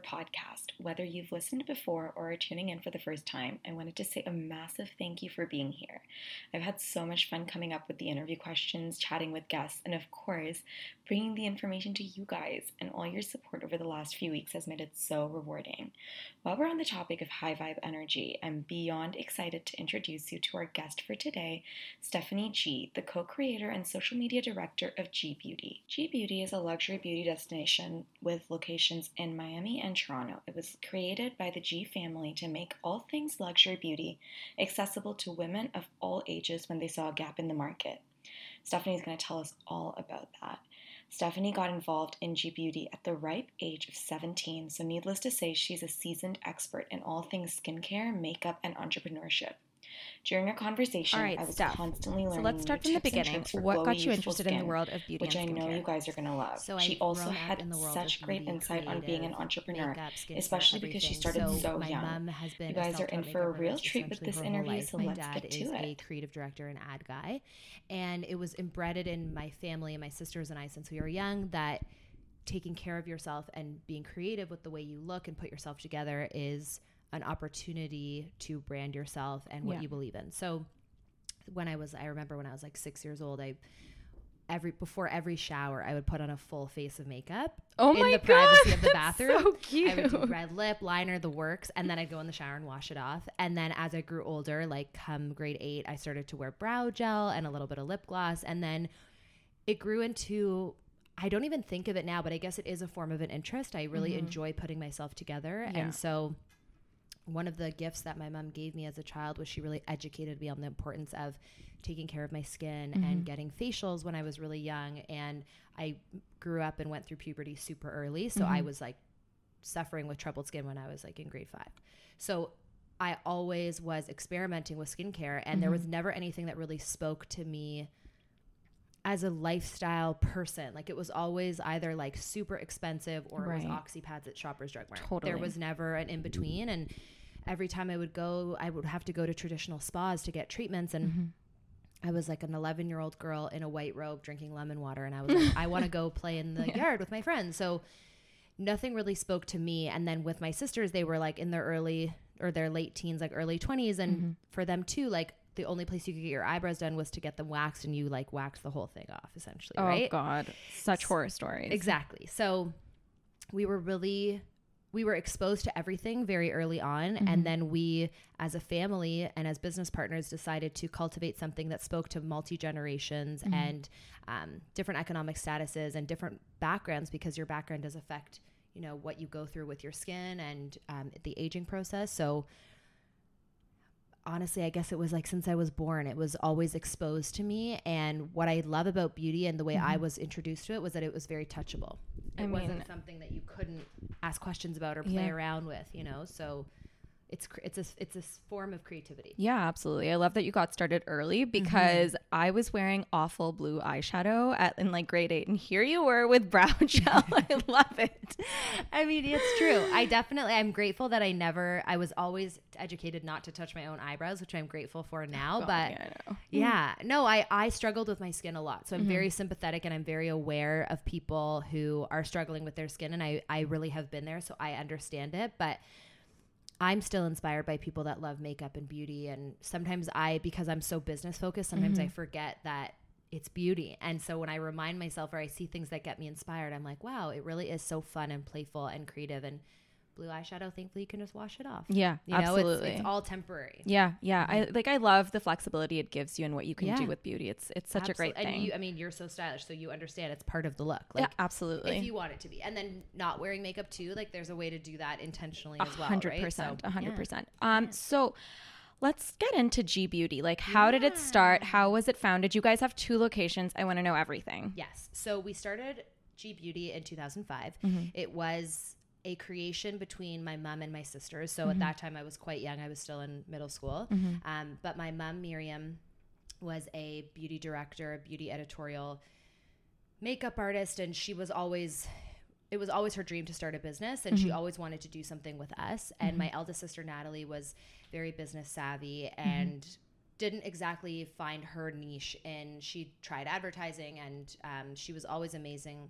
Bigger podcast. Whether you've listened before or are tuning in for the first time, I wanted to say a massive thank you for being here. I've had so much fun coming up with the interview questions, chatting with guests, and of course, bringing the information to you guys. And all your support over the last few weeks has made it so rewarding. While we're on the topic of high vibe energy, I'm beyond excited to introduce you to our guest for today, Stephanie Gee, the co creator and social media director of Gee Beauty. Gee Beauty is a luxury beauty destination with locations in Miami and Toronto. It was created by the Gee family to make all things luxury beauty accessible to women of all ages when they saw a gap in the market. Stephanie's going to tell us all about that. Stephanie got involved in Gee Beauty at the ripe age of 17, so needless to say, she's a seasoned expert in all things skincare, makeup, and entrepreneurship. During our conversation, All right, I was Steph. constantly learning. So let's start from the beginning. What got you interested in the world of beauty which I know you guys are gonna love. So she I've also had in the world such great insight on being an entrepreneur, especially because she started so, my young. mom has been You guys are in for a real treat with this interview, life. so my let's dad get is to a it. creative director and ad guy, and it was embedded in my family and my sisters and I since we were young that taking care of yourself and being creative with the way you look and put yourself together is an opportunity to brand yourself and what Yeah. you believe in. So when I was I remember when I was like 6 years old I every before every shower I would put on a full face of makeup Oh in my the privacy God, of the bathroom. so I would do cute. red lip, liner, the works, and then I'd go in the shower and wash it off. And then as I grew older, like come grade 8, I started to wear brow gel and a little bit of lip gloss and then it grew into I don't even think of it now, but I guess it is a form of an interest. I really enjoy putting myself together. Mm-hmm. Yeah. And so one of the gifts that my mom gave me as a child was she really educated me on the importance of taking care of my skin Mm-hmm. and getting facials when I was really young. And I grew up and went through puberty super early. So Mm-hmm. I was like suffering with troubled skin when I was like in grade five. So I always was experimenting with skincare, and there was Mm-hmm. never anything that really spoke to me as a lifestyle person. Like it was always either like super expensive or it was Right. oxypads at Shoppers Drug Mart. There was never an in between, and every time I would go, I would have to go to traditional spas to get treatments and. Mm-hmm. I was like an 11 year old girl in a white robe drinking lemon water, and I was like, I want to go play in the yard with my friends. So nothing really spoke to me. And then with my sisters, they were like in their early or their late teens, like early 20s. And Mm-hmm. for them too, like the only place you could get your eyebrows done was to get them waxed, and you like wax the whole thing off essentially, Oh right? God, such horror stories. Exactly. So we were really we were exposed to everything very early on and then we as a family and as business partners decided to cultivate something that spoke to multi generations and um, different economic statuses and different backgrounds because your background does affect you know what you go through with your skin and um, the aging process so honestly, I guess it was like since I was born, it was always exposed to me. And what I love about beauty and the way I was introduced to it was that it was very touchable. It I wasn't something that you couldn't ask questions about or play Yeah. around with, you know. So it's it's a it's a form of creativity. Yeah, absolutely. I love that you got started early mm-hmm. because I was wearing awful blue eyeshadow at in like grade eight, and here you were with brow gel. I love it. I mean, it's true. I definitely, I'm grateful that I never, I was always educated not to touch my own eyebrows, which I'm grateful for oh, now. God, but yeah, know. Mm-hmm. yeah, no, I, I struggled with my skin a lot. So I'm very mm-hmm. sympathetic and I'm very aware of people who are struggling with their skin. And I, I really have been there. So I understand it. But I'm still inspired by people that love makeup and beauty. And sometimes I, because I'm so business focused, sometimes I mm-hmm. forget that it's beauty. And so when I remind myself or I see things that get me inspired, I'm like, wow, it really is so fun and playful and creative. And blue eyeshadow, thankfully, you can just wash it off. Yeah, You know, absolutely. It's, it's all temporary. yeah, yeah. I like. I love the flexibility it gives you and what you can Yeah. do with beauty. It's it's such a great thing. And you, I mean, you're so stylish, so you understand it's part of the look. Like, yeah, absolutely. if you want it to be. And then not wearing makeup too, like there's a way to do that intentionally as well. Hundred percent. A Hundred percent. Um, so let's get into Gee Beauty. Like, how did it start? How was it founded? You guys have two locations. I want to know everything. Yes. So we started Gee Beauty in 2005. Mm-hmm. It was a creation between my mom and my sisters. So Mm-hmm. at that time, I was quite young. I was still in middle school. Um, but my mom, Miriam, was a beauty director, a beauty editorial makeup artist, and she was always. It was always her dream to start a business, and she always wanted to do something with us. And my eldest sister Natalie was very business savvy and didn't exactly find her niche and she tried advertising and um, she was always amazing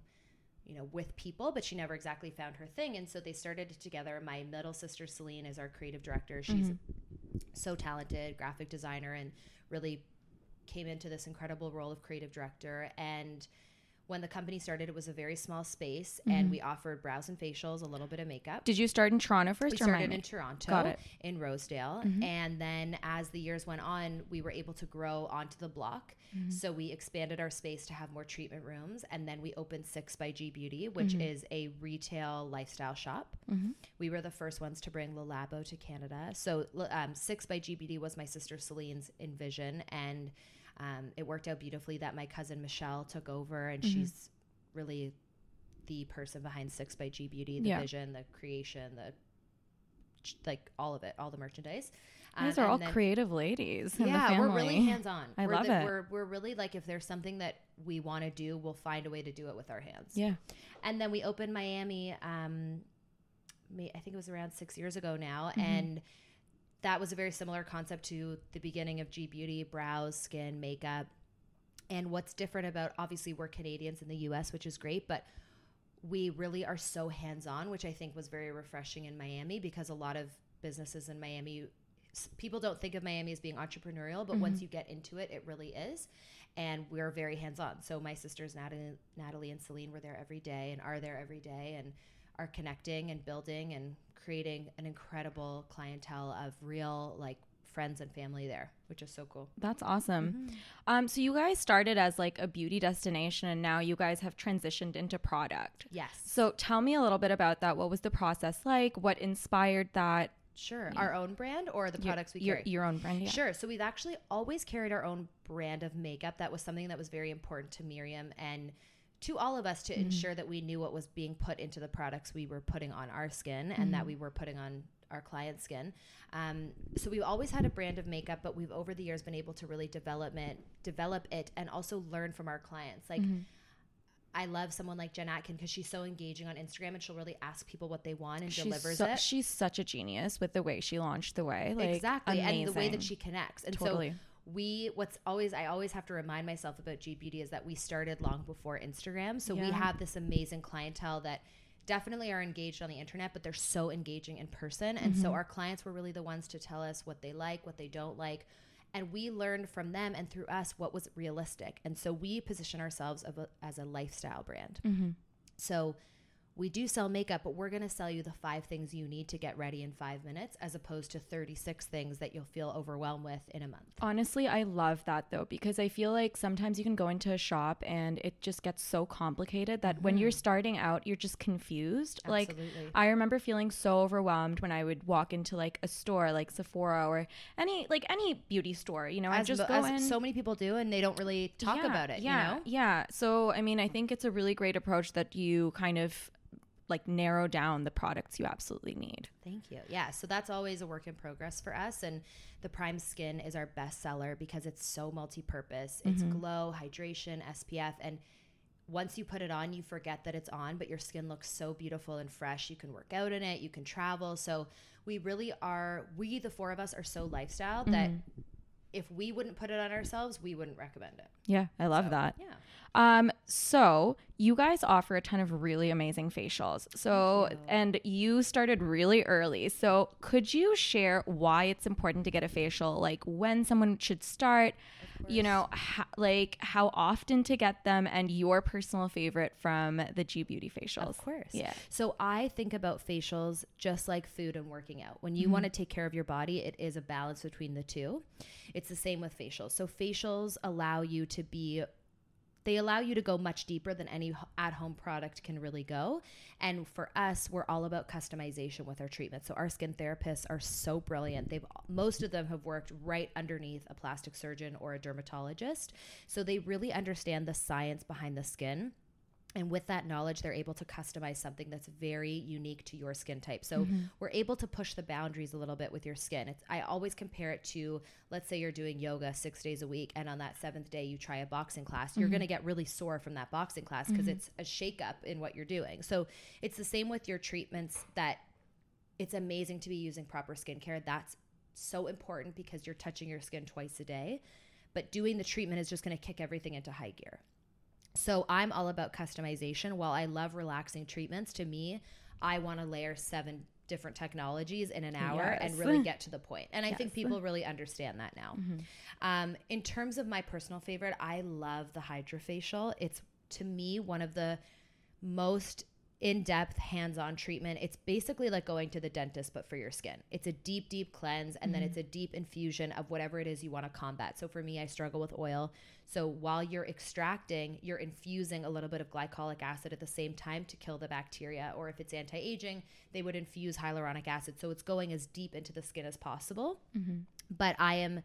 you know with people but she never exactly found her thing. And so they started together. My middle sister celine is our creative director. She's mm-hmm. so talented graphic designer and really came into this incredible role of creative director. And when the company started it was a very small space and mm-hmm. we offered brows and facials a little bit of makeup Did you start in Toronto first? we or started in Toronto, Got it. in Rosedale, mm-hmm. and then as the years went on, we were able to grow onto the block. Mm-hmm. So we expanded our space to have more treatment rooms, and then we opened Six by Gee Beauty, which is a retail lifestyle shop. We were the first ones to bring Le Labo to Canada. So um, Six by Gee Beauty was my sister Celine's envision, and um, it worked out beautifully that my cousin Michelle took over, and she's really the person behind Six by Gee Beauty, the Yeah. vision, the creation, the like all of it, all the merchandise. Um, are and all then- creative ladies. Yeah, we're really hands on. I we're love the, it. We're we're really like if there's something that we want to do, we'll find a way to do it with our hands. Yeah. And then we opened Miami. Um, I think it was around six years ago now, Mm-hmm. and that was a very similar concept to the beginning of Gee Beauty: brows, skin, makeup. And what's different about obviously we're Canadians in the U.S., which is great, but we really are so hands on, which I think was very refreshing in Miami because a lot of businesses in Miami, people don't think of Miami as being entrepreneurial, but once mm-hmm. you get into it, it really is. And we're very hands on. So my sisters, Natalie, Natalie and Celine, were there every day and are there every day and are connecting and building and creating an incredible clientele of real, like, friends and family there, which is so cool. That's awesome. Mm-hmm. Um, so you guys started as like a beauty destination, and now you guys have transitioned into product. Yes. So tell me a little bit about that. What was the process like? What inspired that? Sure. Our own brand or the Your- products we your, carry? your own brand. Yeah. Sure. So we've actually always carried our own brand of makeup. That was something that was very important to Miriam and to all of us to mm-hmm. ensure that we knew what was being put into the products we were putting on our skin and that mm-hmm. we were putting on our client's skin. Um, so we've always had a brand of makeup, but we've over the years been able to really develop it, develop it, and also learn from our clients. Like. Mm-hmm. I love someone like Jen Atkin because she's so engaging on Instagram and she'll really ask people what they want and She's, delivers so, it. she's such a genius with the way she launched the way. Like, exactly and the way that she connects and Totally. so we what's always i always have to remind myself about Gee Beauty is that we started long before instagram. So we have this amazing clientele that definitely are engaged on the internet but they're so engaging in person. And Mm-hmm. so our clients were really the ones to tell us what they like what they don't like. And we learned from them and through us what was realistic. And so we position ourselves a, as a lifestyle brand. Mm-hmm. so we do sell makeup, but we're going to sell you the five things you need to get ready in five minutes as opposed to 36 things that you'll feel overwhelmed with in a month. Honestly, I love that though because I feel like sometimes you can go into a shop and it just gets so complicated that when you're starting out, you're just confused. Like Mm-hmm. I remember feeling so overwhelmed when I would walk into like a store like Sephora or any like any beauty store, you know, I just go as in so many people do, and they don't really talk Yeah, about it, Yeah, you know? yeah. So I mean, I think it's a really great approach that you kind of like narrow down the products you absolutely need. Thank you. Yeah, so that's always a work in progress for us. And the Prime Skin is our best seller because it's so multi purpose. It's mm-hmm. glow, hydration, SPF. And once you put it on, you forget that it's on, but your skin looks so beautiful and fresh. You can work out in it, you can travel. So we really are, we, the four of us, are so lifestyle that mm-hmm. if we wouldn't put it on ourselves, we wouldn't recommend it. Yeah, I love that. Yeah. Um, so you guys offer a ton of really amazing facials. So, and you started really early. So, could you share why it's important to get a facial? Like when someone should start, you know, like how often to get them, and your personal favorite from the Gee Beauty facials. Of course. Yeah. So I think about facials just like food and working out. When you Mm-hmm. want to take care of your body, it is a balance between the two. It's the same with facials. So facials allow you to be they allow you to go much deeper than any at home product can really go. And for us, we're all about customization with our treatment. So our skin therapists are so brilliant. They've most of them have worked right underneath a plastic surgeon or a dermatologist. So they really understand the science behind the skin. And with that knowledge, they're able to customize something that's very unique to your skin type. So mm-hmm. we're able to push the boundaries a little bit with your skin. It's, I always compare it to, let's say you're doing yoga six days a week, and on that seventh day you try a boxing class. You're mm-hmm. going to get really sore from that boxing class because mm-hmm. it's a shakeup in what you're doing. So it's the same with your treatments. That it's amazing to be using proper skincare. That's so important because you're touching your skin twice a day. But doing the treatment is just going to kick everything into high gear. So I'm all about customization. While I love relaxing treatments, to me, I want to layer seven different technologies in an hour and really get to the point. And I think Yes. Mm-hmm. people really understand that now. Um, in terms of my personal favorite, I love the hydrofacial. It's to me one of the most in-depth hands-on treatment it's basically like going to the dentist but for your skin. It's a deep deep cleanse and then it's mm-hmm. a deep infusion of whatever it is you want to combat. So for me i struggle with oil. So while you're extracting you're infusing a little bit of glycolic acid at the same time to kill the bacteria or if it's anti-aging they would infuse hyaluronic acid. So it's going as deep into the skin as possible. Mm-hmm. But i am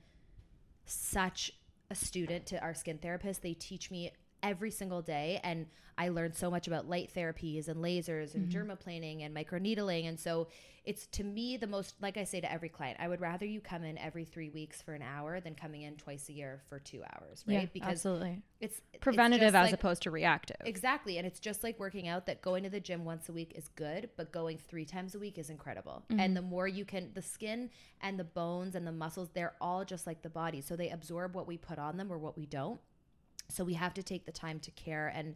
such a student to our skin therapist. They teach me every single day and I learned so much about light therapies and lasers and dermaplaning and microneedling and so it's to me the most like I say to every client I would rather you come in every 3 weeks for an hour than coming in twice a year for 2 hours right Yeah, because absolutely. it's it's Preventative just as like- opposed to reactive. Exactly. And it's just like working out that going to the gym once a week is good, but going three times a week is incredible. Mm-hmm. And the more you can, the skin and the bones and the muscles, they're all just like the body. So they absorb what we put on them or what we don't. So we have to take the time to care. And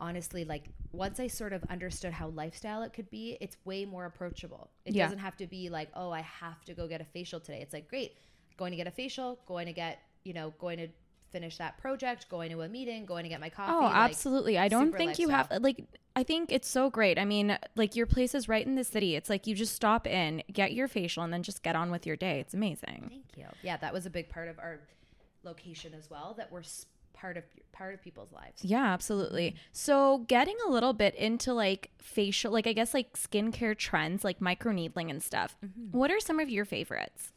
honestly, like once I sort of understood how lifestyle it could be, it's way more approachable. It Yeah. doesn't have to be like, oh, I have to go get a facial today. It's like, great, going to get a facial, going to get, you know, going to finish that project, going to a meeting, going to get my oh, coffee. Oh, like, absolutely. I don't think you have like I think it's so great. I mean, like your place is right in the city. It's like you just stop in, get your facial and then just get on with your day. It's amazing. Thank you. Yeah, that was a big part of our location as well. That we're s- part of part of people's lives. Yeah, absolutely. So, getting a little bit into like facial, like I guess like skincare trends, like microneedling and stuff. Mm-hmm. What are some of your favorites?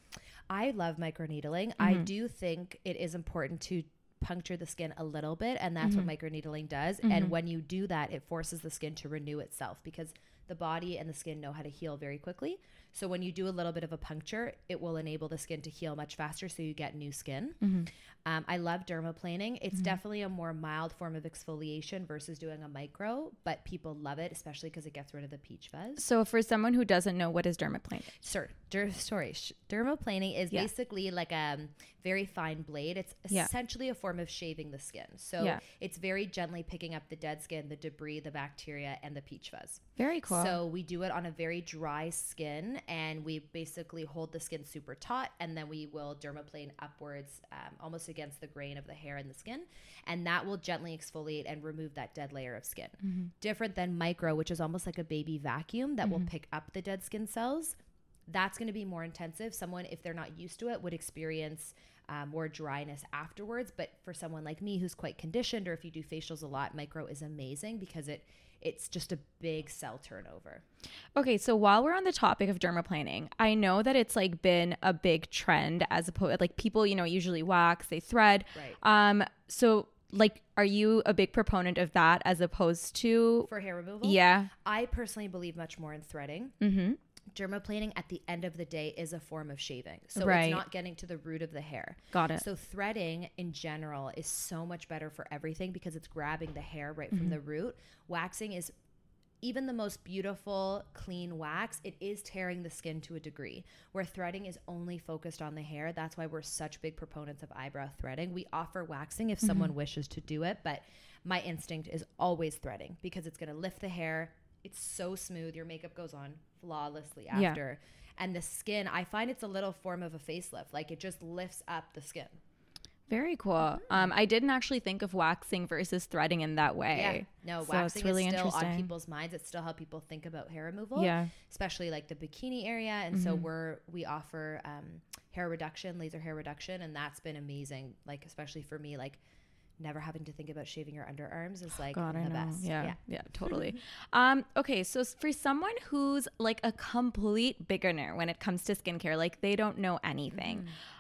I love microneedling. I mm-hmm. do think it is important to puncture the skin a little bit, and that's what mm-hmm. microneedling does. And when you do that, it forces the skin to renew itself because the body and the skin know how to heal very quickly. So when you do a little bit of a puncture, it will enable the skin to heal much faster, so you get new skin. Mm-hmm. Um, I love dermaplaning. It's mm-hmm. definitely a more mild form of exfoliation versus doing a micro, but people love it, especially because it gets rid of the peach fuzz. So, for someone who doesn't know, what is dermaplaning? Sure. Der- sorry. Sh- dermaplaning is Yeah. basically like a um, very fine blade. It's Yeah. essentially a form of shaving the skin. So Yeah. it's very gently picking up the dead skin, the debris, the bacteria, and the peach fuzz. Very cool. So we do it on a very dry skin, and we basically hold the skin super taut, and then we will dermaplane upwards, um, almost against the grain of the hair and the skin, and that will gently exfoliate and remove that dead layer of skin. Mm-hmm. Different than micro, which is almost like a baby vacuum that will pick up the dead skin cells. That's going to be more intensive. Someone, if they're not used to it, would experience uh, more dryness afterwards. But for someone like me who's quite conditioned, or if you do facials a lot, micro is amazing because it it's just a big cell turnover. Okay, so while we're on the topic of dermaplaning, I know that it's like been a big trend as opposed like people, you know, usually wax, they thread. Right. Um so like are you a big proponent of that as opposed to For hair removal, Yeah. I personally believe much more in threading. Mhm. Dermaplaning at the end of the day is a form of shaving. So Right. it's not getting to the root of the hair. Got it. So threading in general is so much better for everything because it's grabbing the hair right from Mm-hmm. the root. Waxing is even the most beautiful, clean wax, it is tearing the skin to a degree. Where threading is only focused on the hair. That's why we're such big proponents of eyebrow threading. We offer waxing if someone wishes to do it, but my instinct is always threading because it's going to lift the hair. It's so smooth. Your makeup goes on flawlessly Yeah. after. And the skin, I find it's a little form of a facelift. Like it just lifts up the skin. Very cool. Um, I didn't actually think of waxing versus threading in that way. Yeah. No, So waxing really is still on people's minds. It's still how people think about hair removal. Yeah. Especially like the bikini area. And so we're we offer um, hair reduction, laser hair reduction, and that's been amazing. Like especially for me, like never having to think about shaving your underarms is like God, the best. Yeah, yeah, totally. um, okay, so for someone who's like a complete beginner when it comes to skincare, like they don't know anything,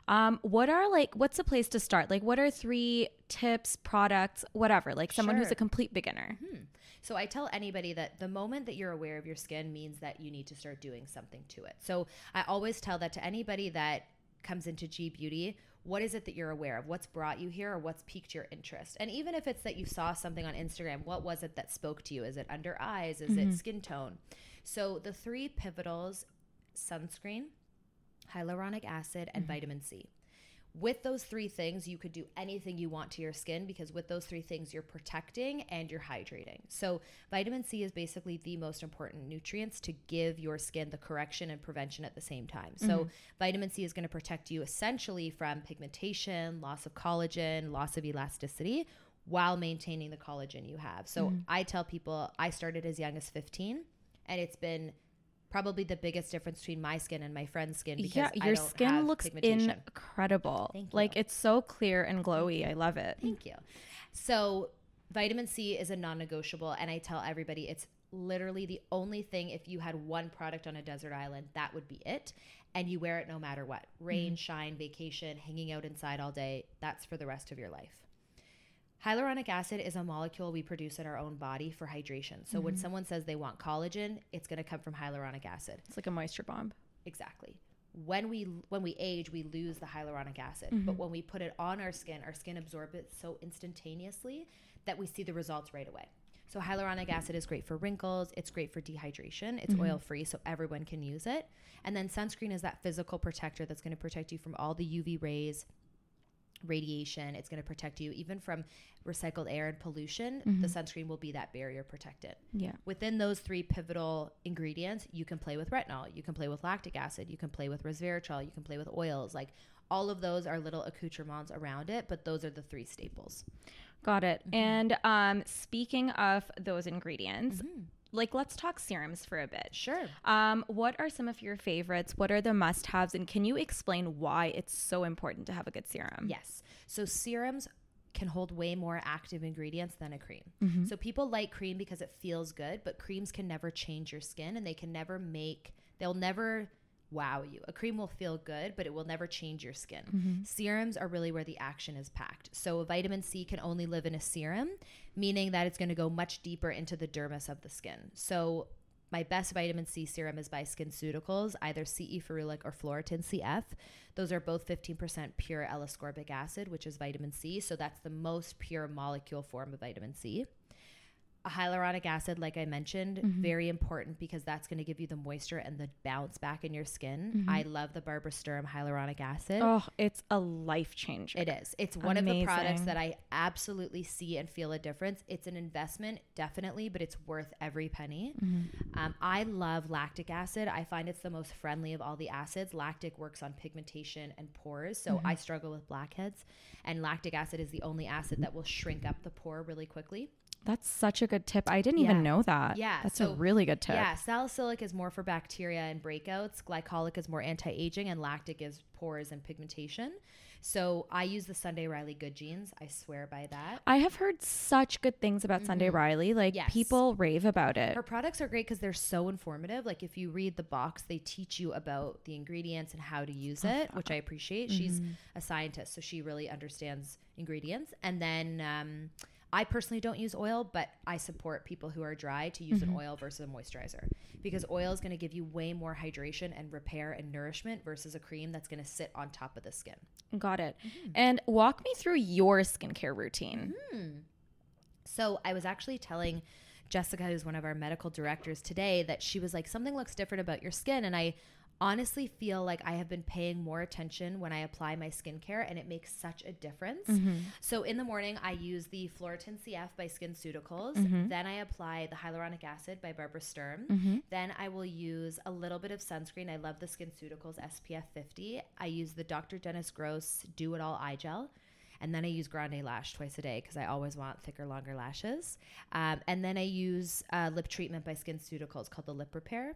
Mm-hmm. um, what are like, what's a place to start? Like, what are three tips, products, whatever? Like someone who's a complete beginner. So I tell anybody that the moment that you're aware of your skin means that you need to start doing something to it. So I always tell that to anybody that comes into Gee Beauty, what is it that you're aware of? What's brought you here or what's piqued your interest? And even if it's that you saw something on Instagram, what was it that spoke to you? Is it under eyes? Is it mm-hmm. skin tone? So the three pivotals sunscreen, hyaluronic acid, and mm-hmm. vitamin C. With those three things, you could do anything you want to your skin because with those three things, you're protecting and you're hydrating. So, vitamin C is basically the most important nutrients to give your skin the correction and prevention at the same time. So, mm-hmm. vitamin C is going to protect you essentially from pigmentation, loss of collagen, loss of elasticity while maintaining the collagen you have. So, mm-hmm. I tell people I started as young as 15 and it's been probably the biggest difference between my skin and my friend's skin because Yeah, your skin looks incredible. Like it's so clear and glowy. I love it. Thank you. So, vitamin C is a non negotiable, and I tell everybody it's literally the only thing if you had one product on a desert island, that would be it. And you wear it no matter what rain, mm-hmm. shine, vacation, hanging out inside all day. That's for the rest of your life. Hyaluronic acid is a molecule we produce in our own body for hydration. So, when someone says they want collagen, it's going to come from hyaluronic acid. It's like a moisture bomb. Exactly. When we when we age, we lose the hyaluronic acid. Mm-hmm. But when we put it on our skin, our skin absorbs it so instantaneously that we see the results right away. So hyaluronic acid is great for wrinkles, it's great for dehydration, it's Mm-hmm. oil free so everyone can use it. And then sunscreen is that physical protector that's going to protect you from all the UV rays, radiation. It's going to protect you even from recycled air and pollution. The sunscreen will be that barrier protected. Yeah. Within those three pivotal ingredients, you can play with retinol, you can play with lactic acid, you can play with resveratrol, you can play with oils. Like all of those are little accoutrements around it, but those are the three staples. Got it. Mm-hmm. And um, speaking of those ingredients, like let's talk serums for a bit. Sure. Um, what are some of your favorites? What are the must-haves? And can you explain why it's so important to have a good serum? Yes. So serums can hold way more active ingredients than a cream. So people like cream because it feels good, but creams can never change your skin and they can never make they'll never wow you. A cream will feel good, but it will never change your skin. Mm-hmm. Serums are really where the action is packed. So vitamin C can only live in a serum, meaning that it's going to go much deeper into the dermis of the skin. So my best vitamin C serum is by SkinCeuticals, either CE ferulic or Phloretin CF. Those are both 15% pure L-ascorbic acid, which is vitamin C. So that's the most pure molecule form of vitamin C. A hyaluronic acid, like I mentioned, very important because that's going to give you the moisture and the bounce back in your skin. I love the Barbara Sturm hyaluronic acid. Oh, it's a life changer. It is. It's one of the products that I absolutely see and feel a difference. It's an investment, definitely, but it's worth every penny. Mm-hmm. Um, I love lactic acid. I find it's the most friendly of all the acids. Lactic works on pigmentation and pores, so Mm-hmm. I struggle with blackheads. And lactic acid is the only acid that will shrink up the pore really quickly. That's such a good tip. I didn't Yeah. even know that. Yeah, That's a really good tip. Yeah, salicylic is more for bacteria and breakouts. Glycolic is more anti-aging, and lactic is pores and pigmentation. So I use the Sunday Riley Good Genes. I swear by that. I have heard such good things about Sunday Riley. Like Mm-hmm. Yes. people rave about it. Her products are great because they're so informative. Like if you read the box, they teach you about the ingredients and how to use it, which I appreciate. She's a scientist, so she really understands ingredients. And then um, I personally don't use oil, but I support people who are dry to use an oil versus a moisturizer because oil is going to give you way more hydration and repair and nourishment versus a cream that's going to sit on top of the skin. Got it. Mm-hmm. And walk me through your skincare routine. So I was actually telling Jessica, who's one of our medical directors today, that she was like, something looks different about your skin. And I honestly feel like I have been paying more attention when I apply my skincare and it makes such a difference. So in the morning, I use the Phloretin CF by SkinCeuticals. Then I apply the hyaluronic acid by Barbara Sturm. Then I will use a little bit of sunscreen. I love the SkinCeuticals SPF 50. I use the Dr. Dennis Gross Do It All Eye Gel. And then I use GrandeLASH twice a day because I always want thicker, longer lashes. Um, and then I use uh, lip treatment by SkinCeuticals called the Lip Repair.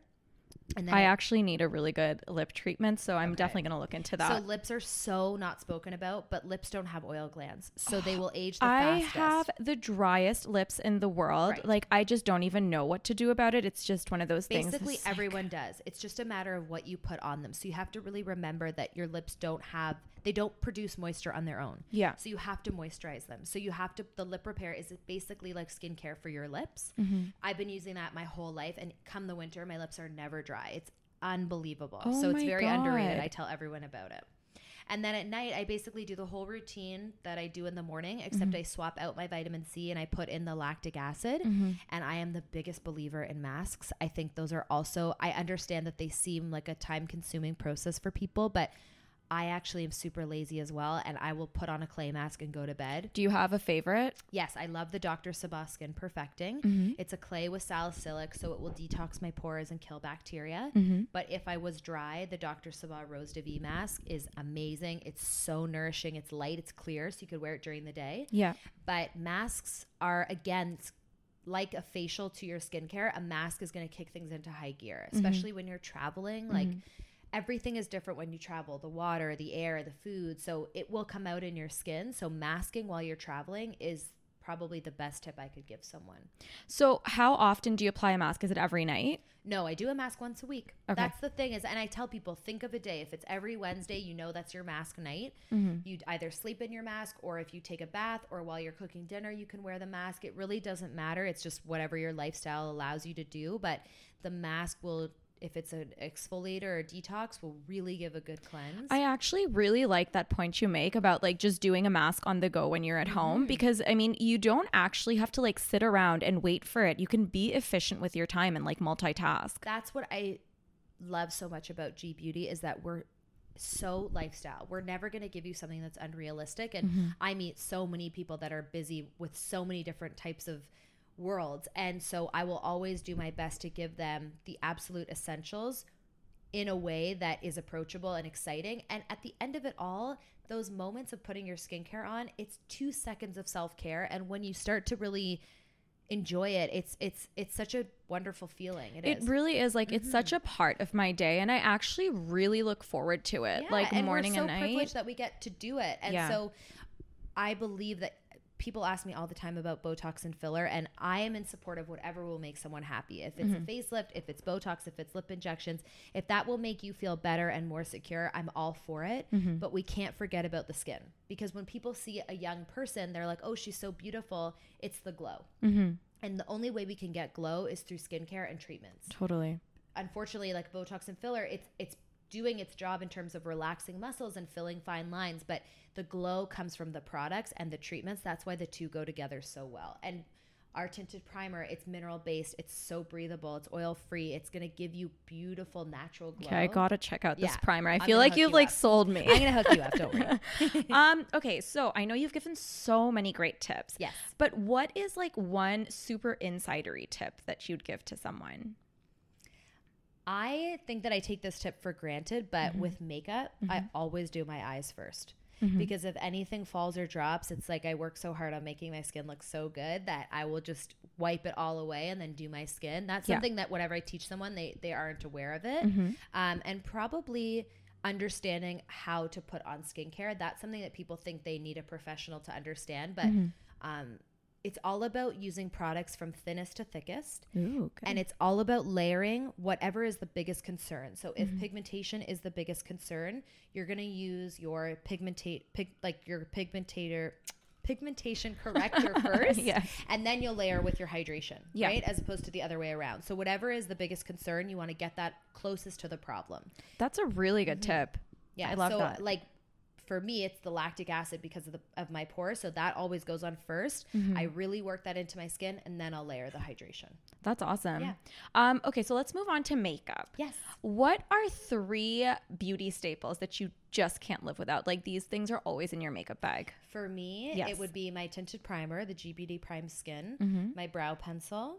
And then I actually need a really good lip treatment, so I'm Okay. definitely going to look into that. So lips are so not spoken about, but lips don't have oil glands, so they oh, will age the I fastest. have the driest lips in the world. Right. Like I just don't even know what to do about it. It's just one of those things. Basically, It's like- everyone does. It's just a matter of what you put on them. So you have to really remember that your lips don't have, they don't produce moisture on their own. Yeah. So you have to moisturize them. So you have to, the lip repair is basically like skincare for your lips. Mm-hmm. I've been using that my whole life. And come the winter, my lips are never dry. It's unbelievable. Oh so it's very underrated. I tell everyone about it. And then at night, I basically do the whole routine that I do in the morning, except Mm-hmm. I swap out my vitamin C and I put in the lactic acid. Mm-hmm. And I am the biggest believer in masks. I think those are also, I understand that they seem like a time consuming process for people, but I actually am super lazy as well. And I will put on a clay mask and go to bed. Do you have a favorite? Yes, I love the Dr. Sebagh Skin Perfecting. Mm-hmm. It's a clay with salicylic, so it will detox my pores and kill bacteria. Mm-hmm. But if I was dry, the Dr. Sebagh Rose de Vie mask is amazing. It's so nourishing. It's light, it's clear, so you could wear it during the day. Yeah. But masks are, again, like a facial to your skincare, a mask is going to kick things into high gear, Mm-hmm. especially when you're traveling. Like, everything is different when you travel the water, the air, the food. So it will come out in your skin. So masking while you're traveling is probably the best tip I could give someone. So how often do you apply a mask? Is it every night? No, I do a mask once a week. Okay. That's the thing is, and I tell people, think of a day. If it's every Wednesday, you know that's your mask night. Mm-hmm. You'd either sleep in your mask, or if you take a bath, or while you're cooking dinner, you can wear the mask. It really doesn't matter. It's just whatever your lifestyle allows you to do. But the mask will, if it's an exfoliator or detox, will really give a good cleanse. I actually really like that point you make about like just doing a mask on the go when you're at Mm-hmm. home because I mean, you don't actually have to like sit around and wait for it. You can be efficient with your time and like multitask. that's what I love so much about Gee Beauty is that we're so lifestyle. We're never going to give you something that's unrealistic. And I meet so many people that are busy with so many different types of worlds. And so I will always do my best to give them the absolute essentials in a way that is approachable and exciting. And at the end of it all, those moments of putting your skincare on, it's two seconds of self care. And when you start to really enjoy it, it's it's it's such a wonderful feeling. It is. Mm-hmm. really is like it's such a part of my day and I actually really look forward to it. Yeah, like and morning we're so and night. privileged that we get to do it. And Yeah. so I believe that people ask me all the time about Botox and filler, and I am in support of whatever will make someone happy. If it's Mm-hmm. a facelift, if it's Botox, if it's lip injections, if that will make you feel better and more secure, I'm all for it. Mm-hmm. But we can't forget about the skin because when people see a young person, they're like, oh, she's so beautiful. It's the glow. Mm-hmm. And the only way we can get glow is through skincare and treatments Totally. unfortunately like botox and filler it's it's doing its job in terms of relaxing muscles and filling fine lines but the glow comes from the products and the treatments that's why the two go together so well and our tinted primer it's mineral based it's so breathable it's oil free it's going to give you beautiful natural glow Okay, I gotta check out this Yeah, primer. I I'm feel like you've you like up. sold me. i'm going to hook you up don't worry um okay so i know you've given so many great tips Yes. but what is like one super insidery tip that you'd give to someone I think that I take this tip for granted, but mm-hmm. with makeup, I mm-hmm. always do my eyes 1st mm-hmm. Because if anything falls or drops, it's like I work so hard on making my skin look so good that I will just wipe it all away and then do my skin. That's Yeah. something that whenever I teach someone, they they aren't aware of it. Um, and probably understanding how to put on skincare. That's something that people think they need a professional to understand, but um, it's all about using products from thinnest to thickest. Ooh, And it's all about layering whatever is the biggest concern. So Mm-hmm. if pigmentation is the biggest concern, you're going to use your pigmentate pig, like your pigmentator pigmentation corrector first Yes. and then you'll layer with your hydration, Yeah. right? As opposed to the other way around. So whatever is the biggest concern, you want to get that closest to the problem. that's a really good tip Mm-hmm. Yeah, i love so that like for me, it's the lactic acid because of the of my pores. So that always goes on 1st Mm-hmm. I really work that into my skin, and then I'll layer the hydration. That's awesome. Yeah. Um, okay, so let's move on to makeup. Yes. What are three beauty staples that you just can't live without? Like these things are always in your makeup bag. For me, Yes. it would be my tinted primer, the GBD Prime Skin, Mm-hmm. my brow pencil,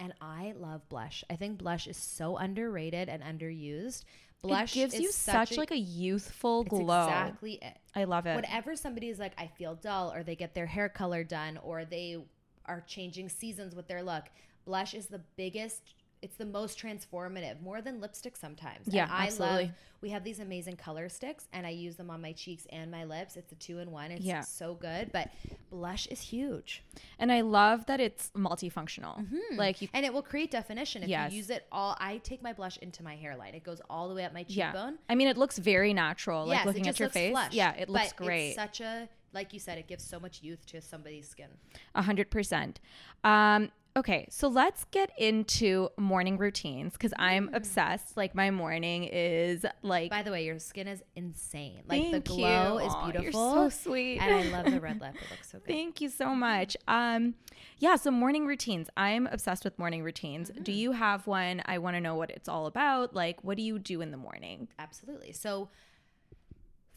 and I love blush. I think blush is so underrated and underused. Blush it gives you such, like a youthful it's glow. Exactly it. I love it. Whenever somebody is like, I feel dull, or they get their hair color done, or they are changing seasons with their look, blush is the biggest. It's the most transformative, more than lipstick sometimes. Yeah, and I absolutely. love. We have these amazing color sticks, and I use them on my cheeks and my lips. It's a two in one. It's Yeah. so good. But blush is huge, and I love that it's multifunctional. Mm-hmm. Like you and it will create definition if Yes. you use it all. I take my blush into my hairline. It goes all the way up my cheekbone. yeah. I mean, it looks very natural. Like yes, looking at your face. flushed, Yeah, it looks great. It's such a like you said, it gives so much youth to somebody's skin. A hundred percent. Okay, so let's get into morning routines because I'm Mm. obsessed. Like my morning is like By the way, your skin is insane. Like the glow you. is Aw, you're beautiful. so sweet. And I love the red lip. It looks so good. Thank you so much. Um, yeah, so morning routines. I'm obsessed with morning routines. Do Mm-hmm. you have one? I want to know what it's all about. Like, what do you do in the morning? Absolutely. So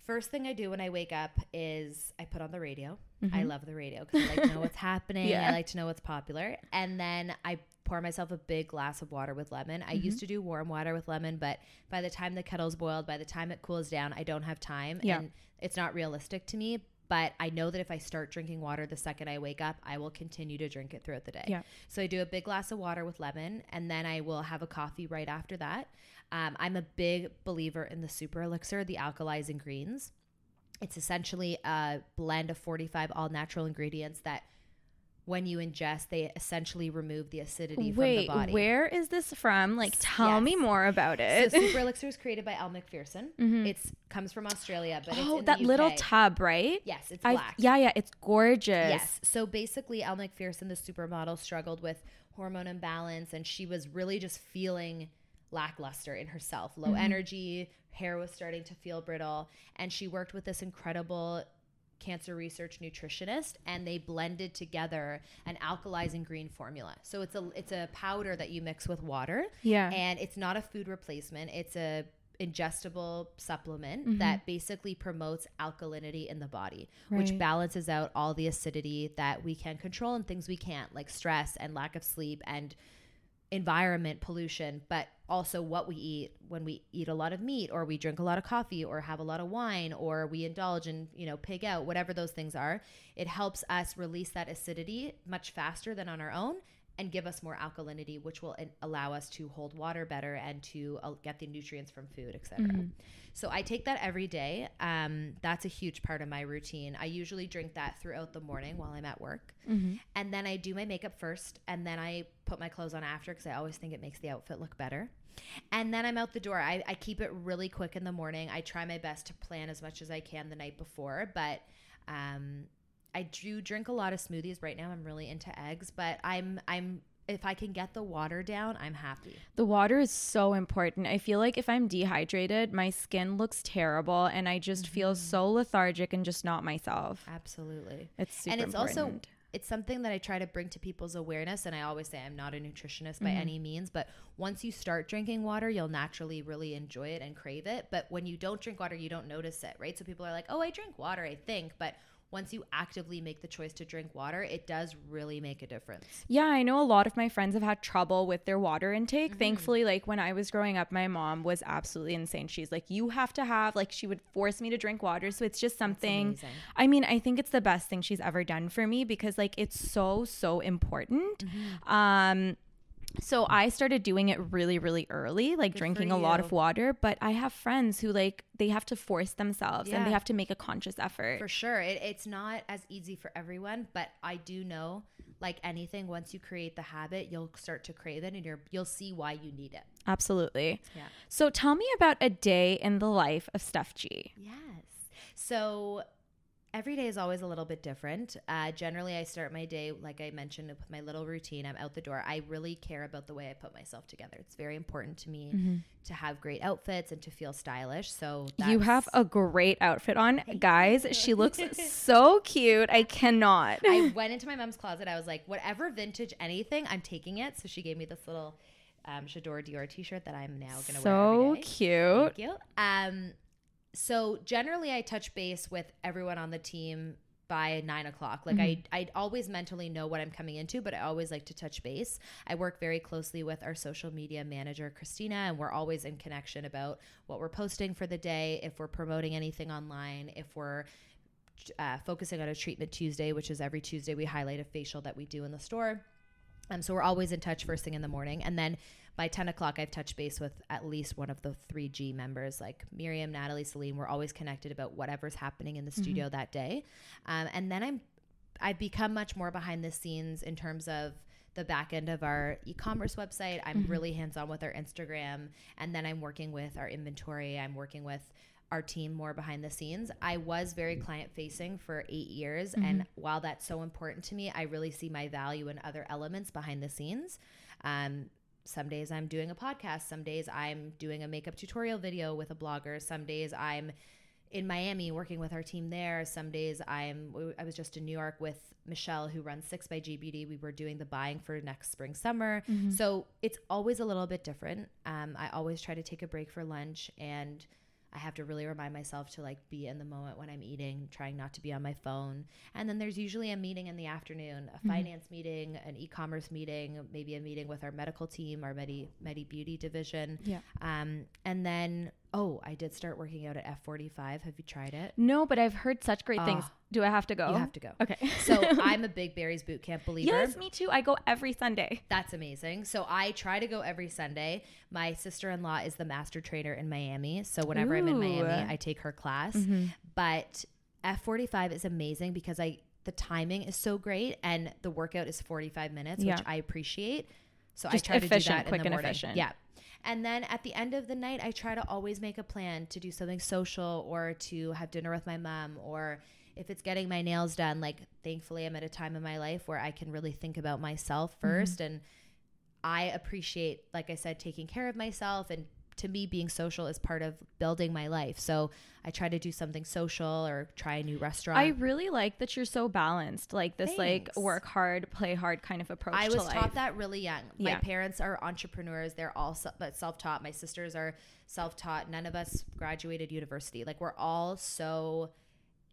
first thing I do when I wake up is I put on the radio. I love the radio because I like to know what's happening. Mm-hmm. Yeah. I like to know what's popular. And then I pour myself a big glass of water with lemon. I Mm-hmm. used to do warm water with lemon, but by the time the kettle's boiled, by the time it cools down, I don't have time. Yeah. And it's not realistic to me. But I know that if I start drinking water the second I wake up, I will continue to drink it throughout the day. Yeah. So I do a big glass of water with lemon, and then I will have a coffee right after that. Um, I'm a big believer in the super elixir, the alkalizing greens. It's essentially a blend of 45 all natural ingredients that, when you ingest, they essentially remove the acidity Wait, from the body. where is this from? Like, tell me more about So it. super elixir is created by Elle Macpherson. It's comes from Australia, but it's oh, that little tub, right? Yes, it's I- black. yeah, yeah, it's gorgeous. Yes. So basically, Elle Macpherson, the supermodel, struggled with hormone imbalance, and she was really just feeling lackluster in herself, low mm-hmm. energy. Hair was starting to feel brittle, and she worked with this incredible cancer research nutritionist and they blended together an alkalizing green formula. So it's a it's a powder that you mix with water. Yeah. And it's not a food replacement. It's a ingestible supplement mm-hmm. that basically promotes alkalinity in the body, which balances out all the acidity that we can control and things we can't, like stress and lack of sleep and environment pollution, but also what we eat when we eat a lot of meat or we drink a lot of coffee or have a lot of wine or we indulge in, you know, pig out, whatever those things are. It helps us release that acidity much faster than on our own and give us more alkalinity, which will allow us to hold water better and to uh, get the nutrients from food, etc. So I take that every day. Um, that's a huge part of my routine. I usually drink that throughout the morning while I'm at work, and then I do my makeup first, and then I put my clothes on after because I always think it makes the outfit look better. And then I'm out the door. I, I keep it really quick in the morning. I try my best to plan as much as I can the night before, but um, I do drink a lot of smoothies right now. I'm really into eggs, but I'm I'm if I can get the water down, I'm happy. The water is so important. I feel like if I'm dehydrated, my skin looks terrible and I just feel Mm-hmm. so lethargic and just not myself. Absolutely. It's super and it's also it's something that I try to bring to people's awareness and I always say I'm not a nutritionist by Mm-hmm. any means, but once you start drinking water, you'll naturally really enjoy it and crave it, but when you don't drink water, you don't notice it, right? So people are like, "Oh, I drink water, I think," but once you actively make the choice to drink water, it does really make a difference. Yeah, I know a lot of my friends have had trouble with their water intake. Mm-hmm. Thankfully, like when I was growing up, my mom was absolutely insane. She's like, you have to have, like, she would force me to drink water. So it's just something. I mean, I think it's the best thing she's ever done for me because, like, it's so, so important. Mm-hmm. Um, so I started doing it really, really early, like for drinking a lot of water. But I have friends who like they have to force themselves and they have to make a conscious effort. For sure. It, it's not as easy for everyone, but I do know like anything once you create the habit, you'll start to crave it and you're you'll see why you need it. Absolutely. Yeah. So tell me about a day in the life of Steph Gee. Yes. So Every day is always a little bit different. Uh, generally, I start my day, like I mentioned, with my little routine. I'm out the door. I really care about the way I put myself together. It's very important to me to have great outfits and to feel stylish. So You have a great outfit on, guys. She looks so cute. I cannot. I went into my mom's closet. I was like, whatever vintage anything, I'm taking it. So she gave me this little um, J'adore Dior T-shirt that I'm now gonna wear. so cute. Thank you. Um, so generally, I touch base with everyone on the team by nine o'clock. Like I, I always mentally know what I'm coming into, but I always like to touch base. I work very closely with our social media manager, Christina, and we're always in connection about what we're posting for the day, if we're promoting anything online, if we're uh, focusing on a treatment Tuesday, which is every Tuesday we highlight a facial that we do in the store. Um, so we're always in touch first thing in the morning. And then by 10 o'clock, I've touched base with at least one of the 3G members, like Miriam, Natalie, Celine. We're always connected about whatever's happening in the studio that day. Um, and then I'm, I've become much more behind the scenes in terms of the back end of our e-commerce website. I'm really hands-on with our Instagram. And then I'm working with our inventory. I'm working with our team more behind the scenes. I was very client facing for eight years. And while that's so important to me, I really see my value in other elements behind the scenes. Um, some days I'm doing a podcast. Some days I'm doing a makeup tutorial video with a blogger. Some days I'm in Miami working with our team there. Some days I'm I was just in New York with Michelle who runs 6 by Gee Beauty. We were doing the buying for next spring summer. So it's always a little bit different. Um, I always try to take a break for lunch and I have to really remind myself to like be in the moment when I'm eating, trying not to be on my phone. And then there's usually a meeting in the afternoon, a finance meeting, an e-commerce meeting, maybe a meeting with our medical team, our Medi Medi Beauty division. Yeah. Um, and then oh, I did start working out at F45. Have you tried it? No, but I've heard such great things. Ah. Do I have to go? You have to go. Okay. so I'm a big Barry's Boot Camp believer. yes, me too. I go every Sunday. That's amazing. So I try to go every Sunday. My sister in law is the master trainer in Miami. So whenever I'm in Miami, Mm-hmm. I take her class. But F45 is amazing because I the timing is so great and the workout is 45 minutes, Yeah. which I appreciate. So Just I try to do that quick in the and morning. efficient. Yeah. And then at the end of the night, I try to always make a plan to do something social or to have dinner with my mom or if it's getting my nails done, like thankfully I'm at a time in my life where I can really think about myself mm-hmm. 1st and I appreciate, like I said, taking care of myself and to me being social is part of building my life. So I try to do something social or try a new restaurant. I really like that you're so balanced, like this, like work hard, play hard kind of approach. I was life. taught that really young. My Yeah. parents are entrepreneurs. They're all but self-taught. My sisters are self-taught. None of us graduated university. Like we're all so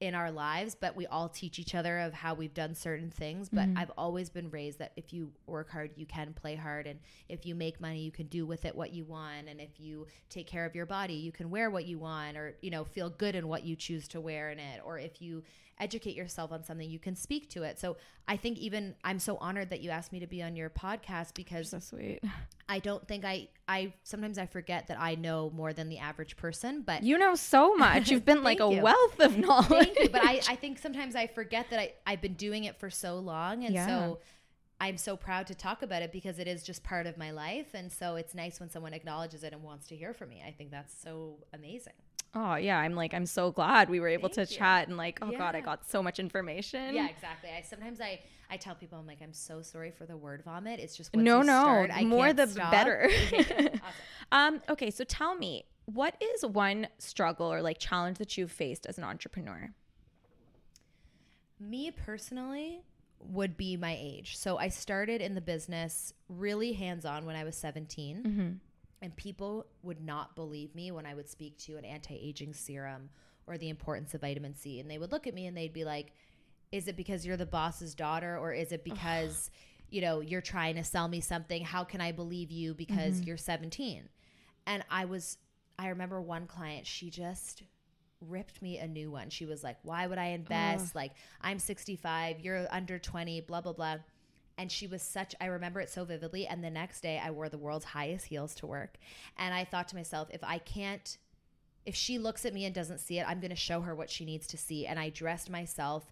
in our lives, but we all teach each other of how we've done certain things. But Mm-hmm. I've always been raised that if you work hard, you can play hard, and if you make money, you can do with it what you want, and if you take care of your body, you can wear what you want, or you know feel good in what you choose to wear in it, or if you educate yourself on something, you can speak to it. So I think even I'm so honored that you asked me to be on your podcast because so sweet. I don't think I I sometimes I forget that I know more than the average person, but You know so much. You've been like a you. wealth of knowledge. Thank you. But I, I think sometimes I forget that I, I've been doing it for so long. And Yeah. so I'm so proud to talk about it because it is just part of my life. And so it's nice when someone acknowledges it and wants to hear from me. I think that's so amazing. Oh yeah, I'm like I'm so glad we were able Thank to you. chat and like oh god, I got so much information. Yeah, exactly. I sometimes I, I tell people I'm like I'm so sorry for the word vomit. It's just No, no, start, more the stop. better. Awesome. Um. Okay, so tell me, what is one struggle or like challenge that you've faced as an entrepreneur? Me personally would be my age. So I started in the business really hands on when I was 17. And people would not believe me when I would speak to an anti aging serum or the importance of vitamin C. And they would look at me and they'd be like, Is it because you're the boss's daughter or is it because, you know, you're trying to sell me something? How can I believe you because mm-hmm. you're 17? And I was, I remember one client, she just ripped me a new one. She was like, Why would I invest? Like, I'm 65, you're under 20, blah, blah, blah. And she was such, I remember it so vividly. And the next day, I wore the world's highest heels to work. And I thought to myself, if I can't, if she looks at me and doesn't see it, I'm going to show her what she needs to see. And I dressed myself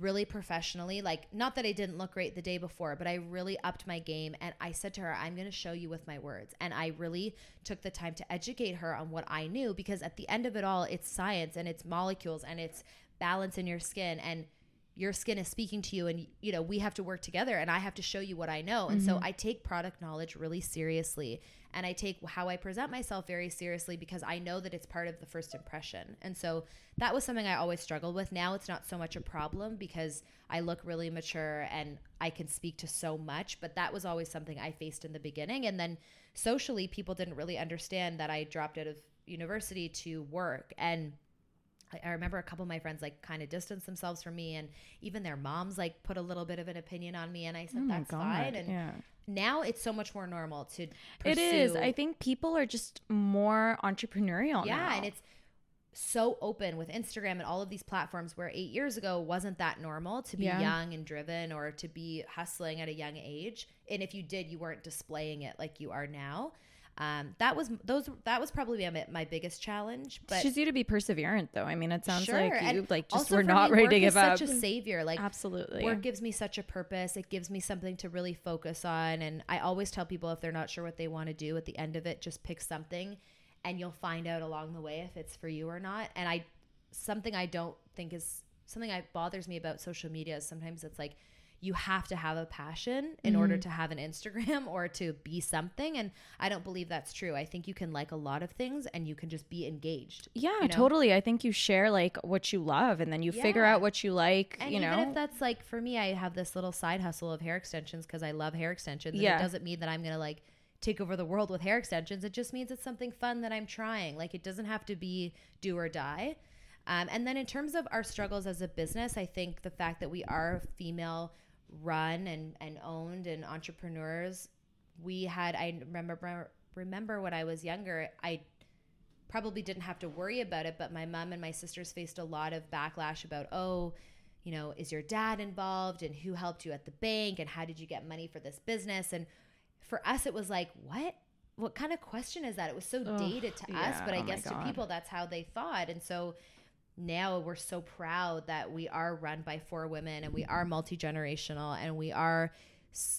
really professionally. Like, not that I didn't look great the day before, but I really upped my game. And I said to her, I'm going to show you with my words. And I really took the time to educate her on what I knew because at the end of it all, it's science and it's molecules and it's balance in your skin and your skin is speaking to you and you know we have to work together and i have to show you what i know. And so mm-hmm. i take product knowledge really seriously and i take how i present myself very seriously because i know that it's part of the first impression. And so that was something i always struggled with. Now it's not so much a problem because i look really mature and i can speak to so much but that was always something i faced in the beginning. And then socially people didn't really understand that i dropped out of university to work. And I- remember a couple of my friends like kind of distanced themselves from me, and even their moms like put a little bit of an opinion on me, and I said Oh that's God, fine. And yeah. now it's so much more normal to pursue. It is. I think people are just more entrepreneurial yeah, now. and it's so open with Instagram and all of these platforms where eight years ago wasn't that normal to be Yeah. young and driven or to be hustling at a young age, and if you did, you weren't displaying it like you are now. Um, that was those. That was probably my, my biggest challenge. But Teaches you to be perseverant, though. I mean, it sounds like you and like just we're not me, ready to give up. Such a savior, like Absolutely. Work gives me such a purpose. It gives me something to really focus on, and I always tell people if they're not sure what they want to do at the end of it, just pick something, and you'll find out along the way if it's for you or not. And I, something I don't think is something that bothers me about social media is sometimes it's like you have to have a passion in Mm-hmm. order to have an Instagram or to be something. And I don't believe that's true. I think you can like a lot of things and you can just be engaged. yeah, you know? totally. I think you share like what you love, and then you figure out what you like. And you even know, if that's like for me, I have this little side hustle of hair extensions because I love hair extensions. Yeah. And it doesn't mean that I'm gonna like take over the world with hair extensions. It just means it's something fun that I'm trying. Like it doesn't have to be do or die. Um, and then in terms of our struggles as a business, I think the fact that we are female run and, and owned and entrepreneurs, we had I remember remember when I was younger, I probably didn't have to worry about it, but my mom and my sisters faced a lot of backlash about, oh, you know, is your dad involved and who helped you at the bank and how did you get money for this business? And for us, it was like, what? What kind of question is that? It was so Ugh, dated to us, yeah, but I oh guess to people, that's how they thought. And so now we're so proud that we are run by four women and we are multi generational and we are,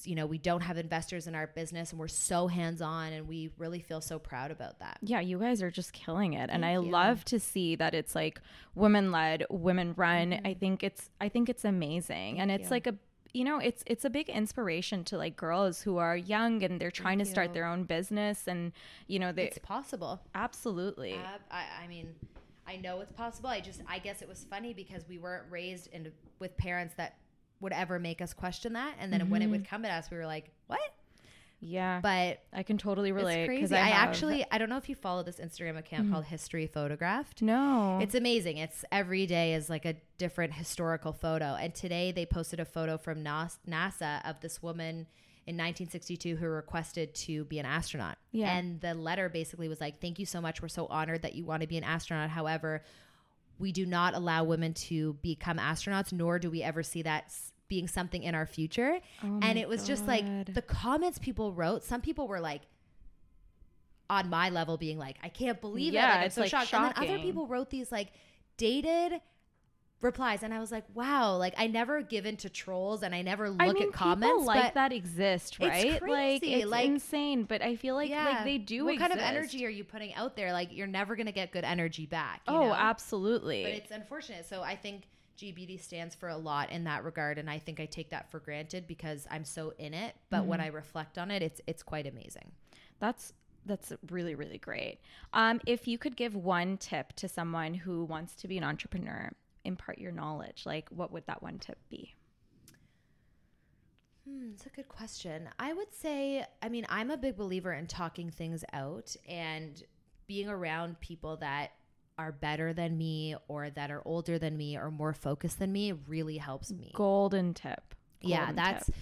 you know, we don't have investors in our business and we're so hands on and we really feel so proud about that. yeah, you guys are just killing it, and I you. love to see that it's like women led, women run. Mm-hmm. I think it's I think it's amazing, and it's you. like a you know it's it's a big inspiration to like girls who are young and they're trying to start you. their own business, and you know they It's possible. absolutely. Ab- I, I mean, I know it's possible. I just, I guess it was funny because we weren't raised in with parents that would ever make us question that, and then when it would come at us, we were like, "What?" yeah, But I can totally relate it's because crazy. I, I, Mm-hmm. actually, I don't know if you follow this Instagram account called History Photographed. no. It's amazing. It's every day is like a different historical photo. And today they posted a photo from NASA of this woman in 1962 who requested to be an astronaut. Yeah. And the letter basically was like, "Thank you so much. We're so honored that you want to be an astronaut. However, we do not allow women to become astronauts, nor do we ever see that." being something in our future and it was just like the comments people wrote some people were like on my level being like i can't believe it Yeah, like, I'm it's, so like, shocked and then other people wrote these like dated replies and i was like wow like i never give in to trolls and i never look I mean, at comments people like that exist, it's right? like it's like- insane, but I feel like like they do. what kind of energy are you putting out there like you're never gonna get good energy back you Oh, know? absolutely. but it's unfortunate so i think GBD stands for a lot in that regard and i think i take that for granted because i'm so in it but when Mm-hmm. i reflect on it it's it's quite amazing That's that's really really great. Um, if you could give one tip to someone who wants to be an entrepreneur, impart your knowledge. Like, what would that one tip be? Hmm, it's a good question. I would say, I mean, I'm a big believer in talking things out and being around people that are better than me or that are older than me or more focused than me really helps me. Golden tip. yeah, that's tip.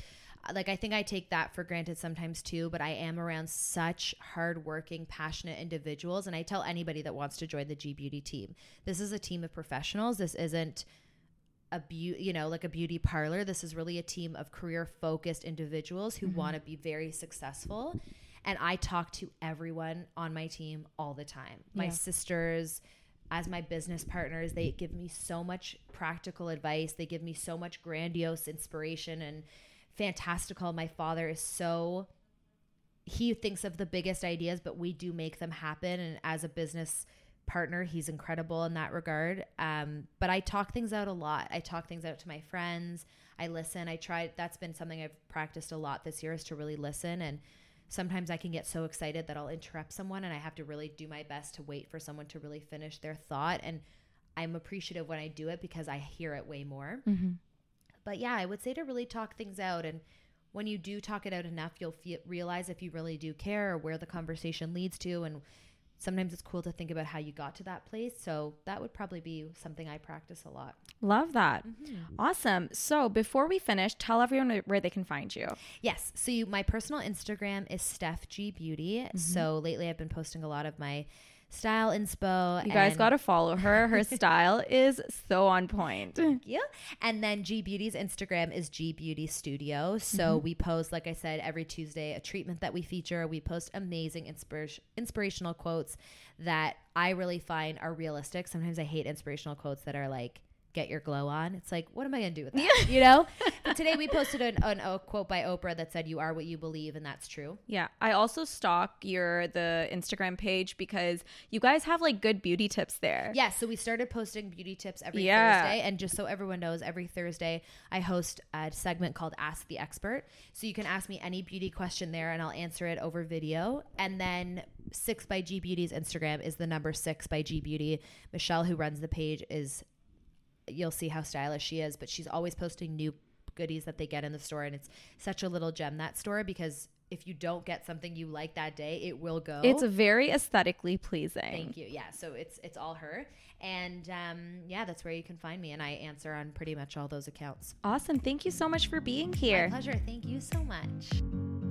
Like I think I take that for granted sometimes too, but I am around such hardworking, passionate individuals and I tell anybody that wants to join the Gee Beauty team. This is a team of professionals. This isn't a beauty, you know, like a beauty parlor. This is really a team of career focused individuals who mm-hmm. want to be very successful. And I talk to everyone on my team all the time. My Yeah. sisters, as my business partners, they give me so much practical advice. They give me so much grandiose inspiration and fantastical. My father is so he thinks of the biggest ideas, but we do make them happen. And as a business partner. He's incredible in that regard. Um, but I talk things out a lot. I talk things out to my friends. I listen. I try. That's been something I've practiced a lot this year is to really listen. And sometimes I can get so excited that I'll interrupt someone, and I have to really do my best to wait for someone to really finish their thought. And I'm appreciative when I do it because I hear it way more. But yeah, I would say to really talk things out and when you do talk it out enough, you'll realize if you really do care or where the conversation leads to. And sometimes it's cool to think about how you got to that place. So that would probably be something I practice a lot. Love that. Mm-hmm. Awesome. So before we finish, tell everyone where they can find you. Yes. So you, my personal Instagram is Steph Gee Beauty. Mm-hmm. So lately I've been posting a lot of my style inspo. You guys got to follow her. Her style is so on point. Thank you. And then Gee Beauty's Instagram is Gee Beauty Studio. So mm-hmm. we post, like I said, every Tuesday a treatment that we feature. We post amazing inspira- inspirational quotes that I really find are realistic. Sometimes I hate inspirational quotes that are like, get your glow on. It's like, what am I going to do with that? You know? But today we posted an, an, a quote by Oprah that said, you are what you believe. And that's true. Yeah, I also stalk your the Instagram page because you guys have like good beauty tips there. Yeah, so we started posting beauty tips every Yeah. Thursday. And just so everyone knows, every Thursday I host a segment called Ask the Expert. So you can ask me any beauty question there and I'll answer it over video. And then Six by Gee Beauty's Instagram is the number six by Gee Beauty. Michelle, who runs the page, is you'll see how stylish she is, but she's always posting new goodies that they get in the store. And it's such a little gem that store because if you don't get something you like that day, it will go. It's very aesthetically pleasing. Thank you. Yeah, so it's it's all her, and um, yeah, that's where you can find me, and I answer on pretty much all those accounts. Awesome. Thank you so much for being here. My pleasure. Thank you so much.